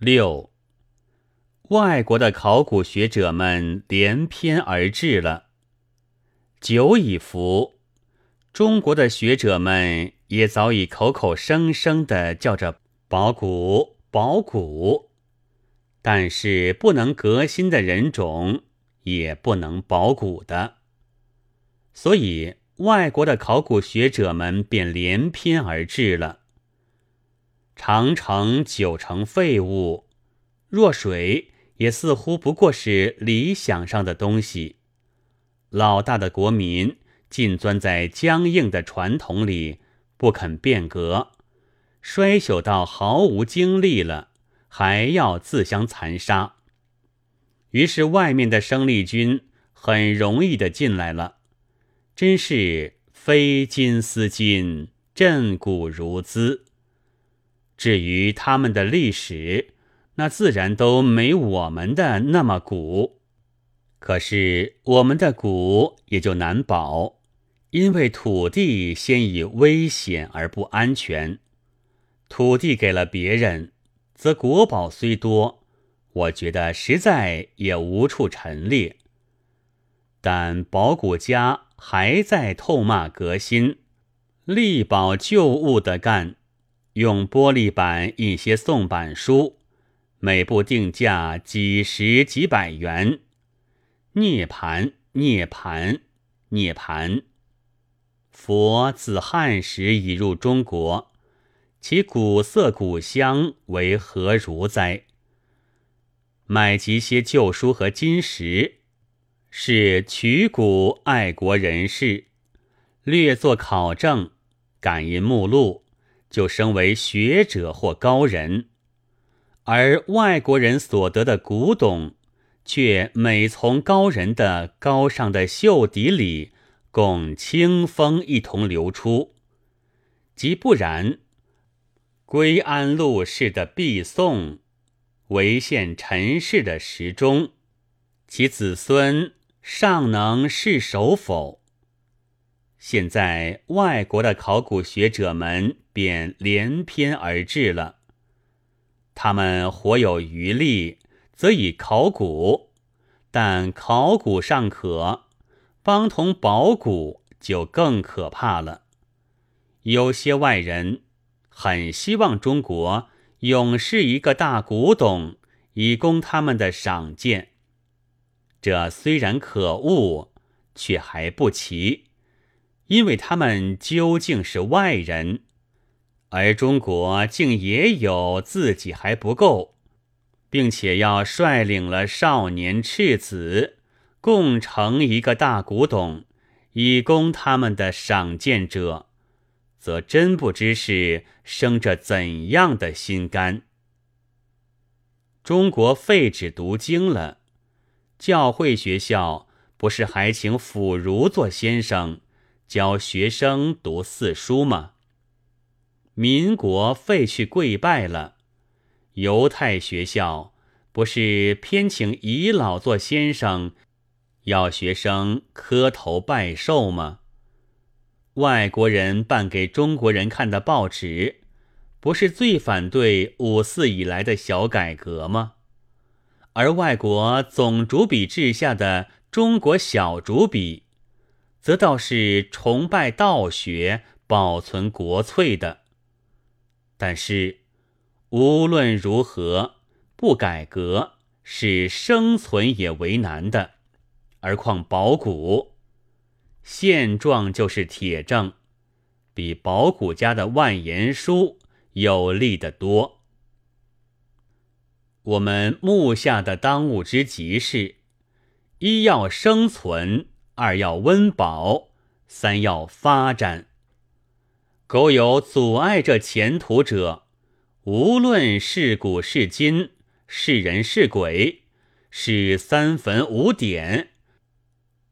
六，外国的考古学者们连篇而至了。久已服，中国的学者们也早已口口声声的叫着宝古宝古，但是不能革新的人种也不能保古的，所以外国的考古学者们便连篇而至了。长城九成废物，若水也似乎不过是理想上的东西。老大的国民尽钻在僵硬的传统里，不肯变革，衰朽到毫无精力了，还要自相残杀。于是外面的生力军很容易的进来了，真是非金思金，震古如兹。至于他们的历史，那自然都没我们的那么古。可是我们的古也就难保，因为土地先以危险而不安全。土地给了别人，则国宝虽多，我觉得实在也无处陈列。但宝古家还在痛骂革新，力保旧物的干。用玻璃板印些宋版书，每部定价几十几百元。涅盘，涅盘，涅盘。佛自汉时已入中国，其古色古香为何如哉？买几些旧书和金石，是取古爱国人士，略作考证，感应目录。就升为学者或高人，而外国人所得的古董，却每从高人的高尚的袖底里，共清风一同流出。即不然，归安陆氏的必宋，为现陈氏的时钟，其子孙尚能世守否？现在外国的考古学者们便连篇而至了。他们活有余力，则以考古；但考古尚可，帮同保古就更可怕了。有些外人很希望中国永是一个大古董，以供他们的赏鉴。这虽然可恶，却还不奇。因为他们究竟是外人，而中国竟也有自己还不够，并且要率领了少年赤子，共成一个大古董，以供他们的赏鉴者，则真不知是生着怎样的心肝。中国废止读经了，教会学校不是还请腐儒做先生？教学生读四书吗？民国废去跪拜了，犹太学校不是偏请遗老做先生，要学生磕头拜寿吗？外国人办给中国人看的报纸，不是最反对五四以来的小改革吗？而外国总主笔治下的中国小主笔。则倒是崇拜道学、保存国粹的。但是无论如何，不改革是生存也为难的，而况保古，现状就是铁证，比保古家的万言书有力得多。我们目下的当务之急是：一要生存。二要温饱，三要发展。苟有阻碍这前途者，无论是古是今，是人是鬼，是三坟五典，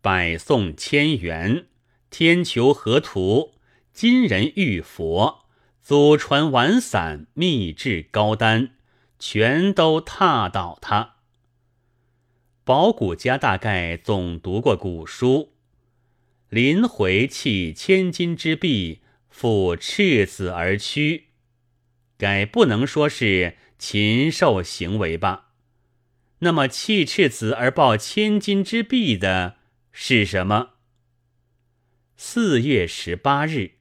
百宋千元，天求河图，今人遇佛，祖传完散，秘制高丹，全都踏倒他。保谷家大概总读过古书，临回弃千金之璧，赴赤子而趋，该不能说是禽兽行为吧。那么弃赤子而报千金之弊的是什么？四月十八日。